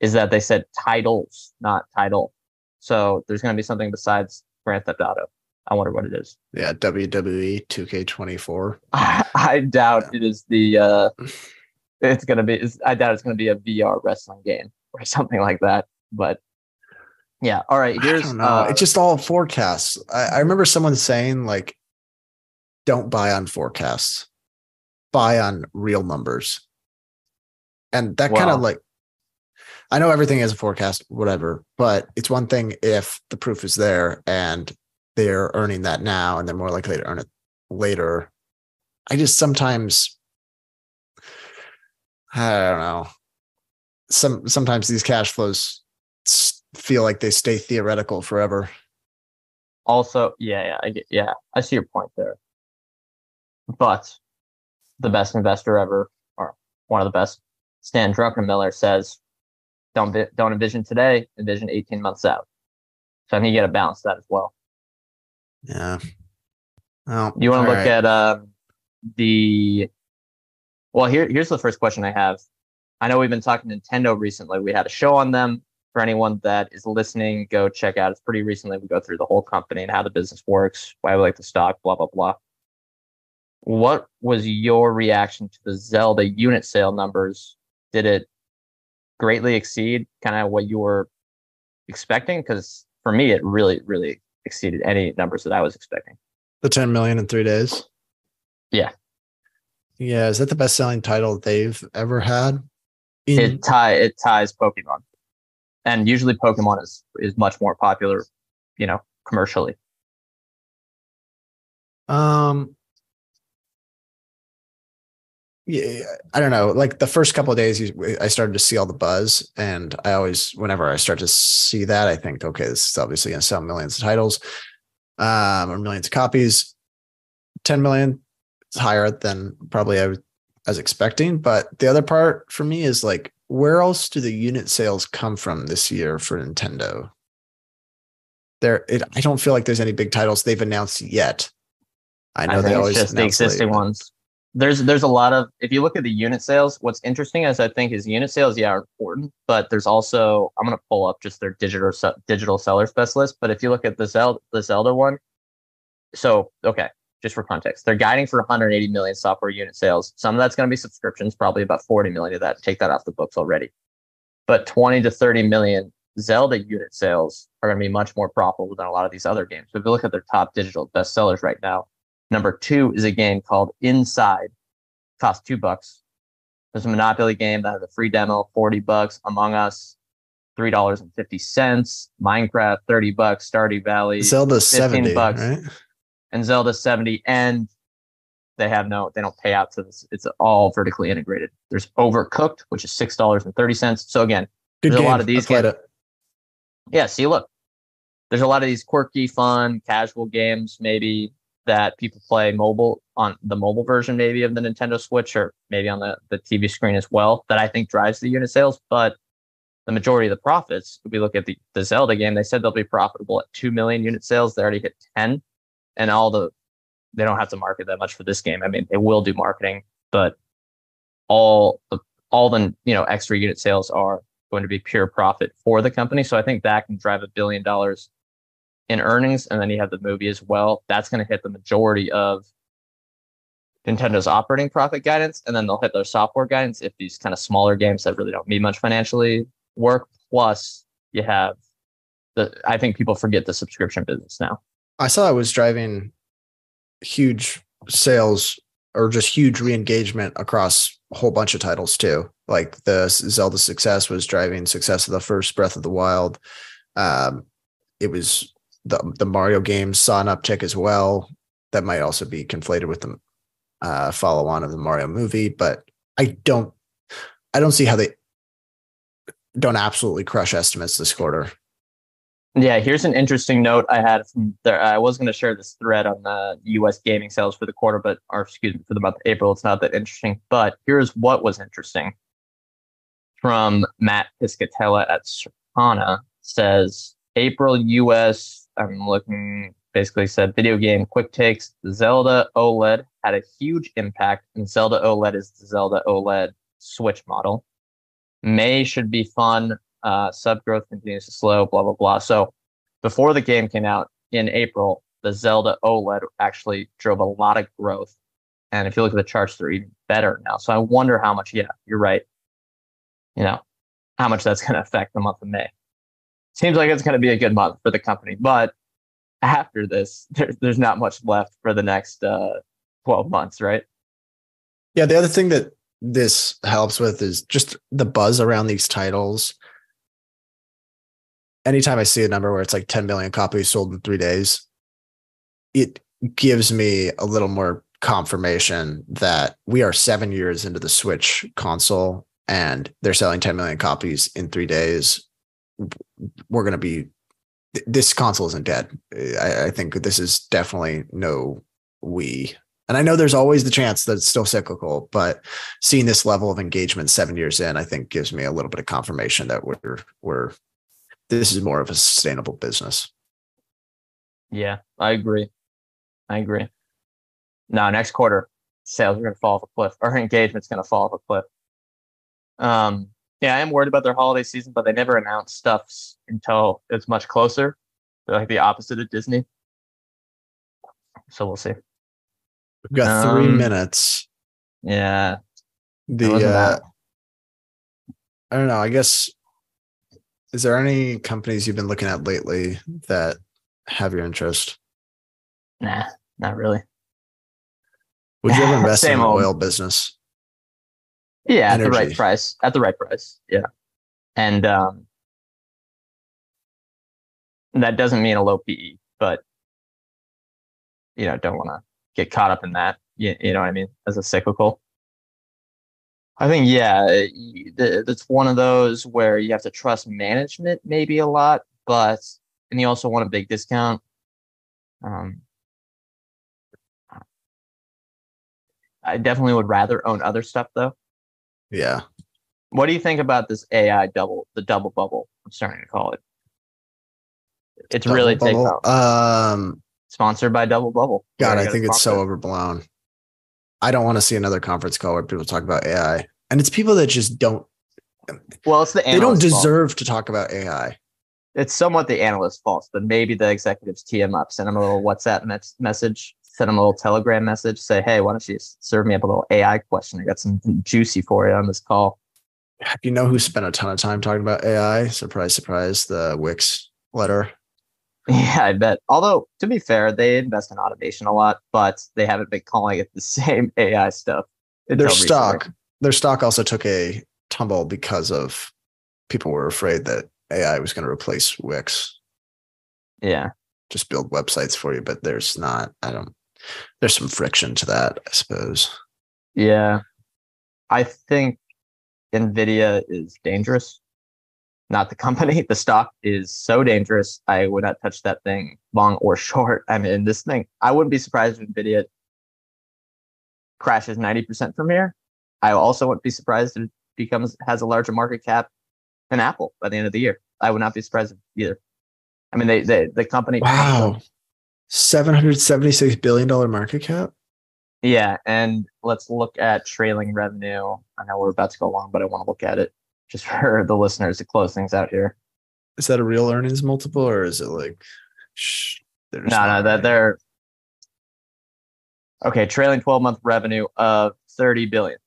is that they said titles, not title. So there's going to be something besides Grand Theft Auto. I wonder what it is. yeah, WWE 2K24. I, I doubt it is the uh it's gonna be it's, I doubt it's gonna be a VR wrestling game or something like that. But yeah, all right. Here's I don't know. uh, it's just all forecasts. I, I remember someone saying like, "Don't buy on forecasts, buy on real numbers," and that kind of like. I know everything is a forecast, whatever, but it's one thing if the proof is there and they're earning that now and they're more likely to earn it later. I just sometimes, I don't know. Some sometimes these cash flows feel like they stay theoretical forever. also yeah yeah I get, yeah I see your point there. But the best investor ever, or one of the best, Stan Druckenmiller says, "Don't don't envision today, envision 18 months out." So I think you got to balance that as well. Yeah. Well, You want to look right. at uh, the well here here's the first question I have. I know we've been talking Nintendo recently. We had a show on them for anyone that is listening, go check out. It's pretty recently. We go through the whole company and how the business works, why we like the stock, blah blah blah. What was your reaction to the Zelda unit sale numbers? Did it greatly exceed kind of what you were expecting? Because for me, it really, really exceeded any numbers that I was expecting. The 10 million in three days. Yeah. Yeah. Is that the best selling title they've ever had? In- it tie it ties Pokemon. And usually Pokemon is is much more popular, you know, commercially. Um yeah, I don't know. Like the first couple of days, I started to see all the buzz, and I always, whenever I start to see that, I think, okay, this is obviously going to sell millions of titles, um, or millions of copies. Ten million is higher than probably I was expecting. But the other part for me is like, where else do the unit sales come from this year for Nintendo? There, it, I don't feel like there's any big titles they've announced yet. I know I they always just the existing ones there's there's a lot of if you look at the unit sales what's interesting is i think is unit sales yeah are important but there's also i'm going to pull up just their digital digital seller specialist but if you look at the zelda the zelda one so okay just for context they're guiding for 180 million software unit sales. Some of that's going to be subscriptions probably about 40 million of that take that off the books already. But 20 to 30 million zelda unit sales are going to be much more profitable than a lot of these other games. If you look at their top digital bestsellers right now Number two is a game called Inside. Costs two bucks. There's a Monopoly game that has a free demo, 40 bucks. Among Us, three dollars and fifty cents. Minecraft, 30 bucks. Stardew Valley, Zelda 70 bucks. Right? And Zelda 70. And they have no, they don't pay out to this. It's all vertically integrated. There's Overcooked, which is six dollars and thirty cents. So again, Good there's game. a lot of these. Games. Yeah, see, look, there's a lot of these quirky, fun, casual games, maybe that people play mobile on the mobile version maybe of the Nintendo Switch or maybe on the, the TV screen as well that I think drives the unit sales. But the majority of the profits, if we look at the, the Zelda game, they said they'll be profitable at 2 million unit sales. They already hit 10 and all the, they don't have to market that much for this game. I mean, they will do marketing, but all the, all the, you know, extra unit sales are going to be pure profit for the company. So I think that can drive a billion dollars in earnings, and then you have the movie as well. That's going to hit the majority of Nintendo's operating profit guidance, and then they'll hit their software guidance if these kind of smaller games that really don't need much financially work. Plus, you have the. I think people forget the subscription business now. I saw I was driving huge sales or just huge re-engagement across a whole bunch of titles too. Like the Zelda success was driving success of the first Breath of the Wild. Um, it was the the Mario games saw an uptick as well. That might also be conflated with the uh, follow on of the Mario movie, but I don't I don't see how they don't absolutely crush estimates this quarter. Yeah, here's an interesting note I had from there. I was going to share this thread on the U.S. gaming sales for the quarter, but or excuse me, for the month of April. It's not that interesting. But here's what was interesting from Matt Piscatella at Circana says April U.S. I'm looking basically said video game quick takes. Zelda OLED had a huge impact, and Zelda OLED is the Zelda OLED Switch model. May should be fun. Uh, sub growth continues to slow, blah, blah, blah. So before the game came out in April, the Zelda OLED actually drove a lot of growth. And if you look at the charts, they're even better now. So I wonder how much, yeah, you're right. You know, how much that's going to affect the month of May seems like it's going to be a good month for the company. But after this, there, there's not much left for the next uh, 12 months, right? Yeah. The other thing that this helps with is just the buzz around these titles. Anytime I see a number where it's like 10 million copies sold in three days, it gives me a little more confirmation that we are seven years into the Switch console and they're selling 10 million copies in three days we're going to be this console isn't dead. I, I, think this is definitely no we. And I know there's always the chance that it's still cyclical, but seeing this level of engagement seven years in, I think gives me a little bit of confirmation that we're we're this is more of a sustainable business. Yeah, I agree. I agree. Now, next quarter, sales are going to fall off a cliff, or engagement's going to fall off a cliff. Um, Yeah, I am worried about their holiday season, but they never announce stuff until it's much closer. They're like the opposite of Disney. So we'll see. We've got three Um, minutes. Yeah. The uh, I don't know. I guess is there any companies you've been looking at lately that have your interest? Nah, not really. Would you ever invest in an oil business? Yeah, at the right price. At the right price. Yeah. And um that doesn't mean a low PE, but you know, don't want to get caught up in that. You, you know what I mean? As a cyclical. I think yeah, that's one of those where you have to trust management maybe a lot, but and you also want a big discount. Um, I definitely would rather own other stuff though. Yeah. What do you think about this AI double, the double bubble? I'm starting to call it. It's really Double bubble. off. Um, Sponsored by Double Bubble. God, I think it's so overblown. I don't want to see another conference call where people talk about AI, and it's people that just don't. Well, it's the They don't analyst's fault. deserve to talk about AI. It's somewhat the analyst's fault, but maybe the executives tee up, send him a little WhatsApp mes- message, send him a little Telegram message, say, "Hey, why don't you serve me up a little AI question? I got some juicy for you on this call." You know who spent a ton of time talking about AI? Surprise, surprise. The Wix letter. Yeah, I bet. Although to be fair, they invest in automation a lot, but they haven't been calling it the same AI stuff. Their until recently. stock, their stock also took a tumble because of people were afraid that AI was going to replace Wix, Yeah. just build websites for you. But there's not. I don't. There's some friction to that, I suppose. Yeah. I think Nvidia is dangerous. Not the company. The stock is so dangerous. I would not touch that thing long or short. I mean, this thing, I wouldn't be surprised if Nvidia crashes 90% from here. I also wouldn't be surprised if it becomes has a larger market cap than Apple by the end of the year. I would not be surprised either. I mean, they, they the company. Wow. Seven hundred seventy-six billion dollar market cap. Yeah, and let's look at trailing revenue. I know we're about to go long, but I want to look at it just for the listeners to close things out here. Is that a real earnings multiple, or is it like? Shh, No, no, that they're okay. Trailing twelve month revenue of thirty billion.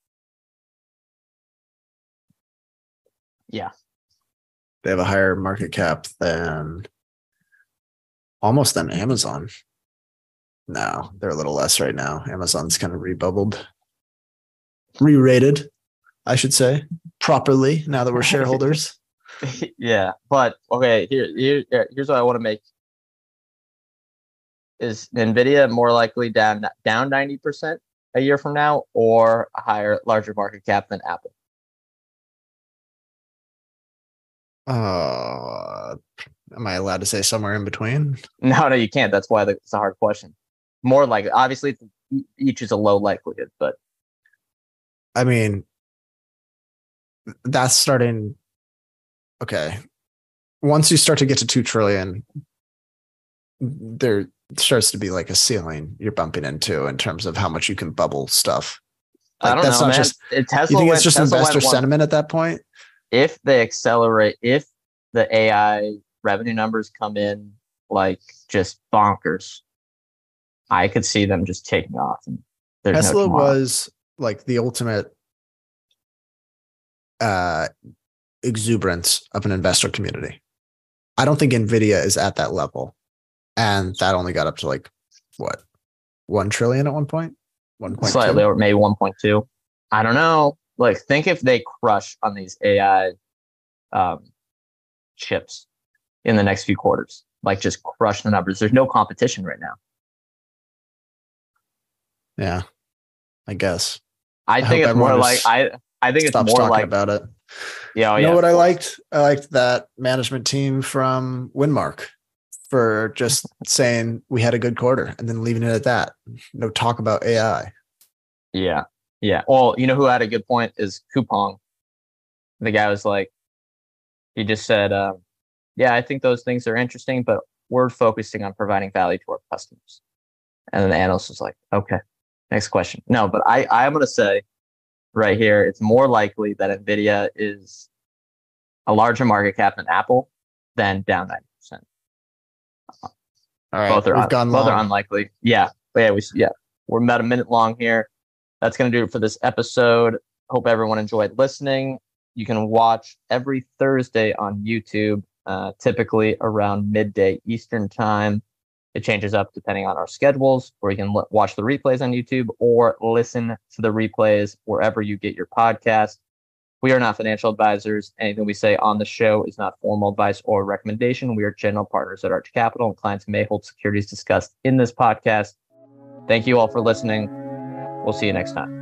Yeah, they have a higher market cap than almost than Amazon. No, they're a little less right now. Amazon's kind of rebubbled, re-rated, I should say, properly. Now that we're shareholders, yeah, but okay. Here, here, here- here's what I want to make: is Nvidia more likely down down ninety percent a year from now, or a higher, larger market cap than Apple? uh, am I allowed to say somewhere in between? No, no, you can't. That's why the- it's a hard question. More likely, obviously, each is a low likelihood, but I mean, that's starting. Okay. Once you start to get to 2 trillion, there starts to be like a ceiling you're bumping into in terms of how much you can bubble stuff. I don't that's know, not man. just- It- Tesla You think went- it's just Tesla investor sentiment at that point? If they accelerate, if the AI revenue numbers come in like just bonkers, I could see them just taking off. And there's no Tesla was like the ultimate uh exuberance of an investor community. I don't think Nvidia is at that level. And that only got up to like what? 1 trillion at one point? 1.2. slightly over maybe 1.2. I don't know. Like, think if they crush on these AI um, chips in the next few quarters, like just crush the numbers. There's no competition right now. Yeah. I guess. I, I think it's more like I. I think it's more like about it. yeah, oh, you know yeah, what I liked? I liked that management team from Winmark for just saying we had a good quarter and then leaving it at that. No talk about AI. Yeah, yeah. Well, you know who had a good point is Coupang. The guy was like, he just said, um, "Yeah, I think those things are interesting, but we're focusing on providing value to our customers." And then the analyst was like, "Okay, next question." No, but I I'm gonna say right here, it's more likely that Nvidia is a larger market cap than Apple, than down 90%. All right. both are we've un- gone both long. are unlikely. Yeah, but yeah, we yeah we're about a minute long here. That's gonna do it for this episode. Hope everyone enjoyed listening. You can watch every Thursday on YouTube, uh, typically around midday Eastern time. It changes up depending on our schedules, or you can l- watch the replays on YouTube or listen to the replays wherever you get your podcast. We are not financial advisors. Anything we say on the show is not formal advice or recommendation. We are general partners at Arch Capital, and clients may hold securities discussed in this podcast. Thank you all for listening. We'll see you next time.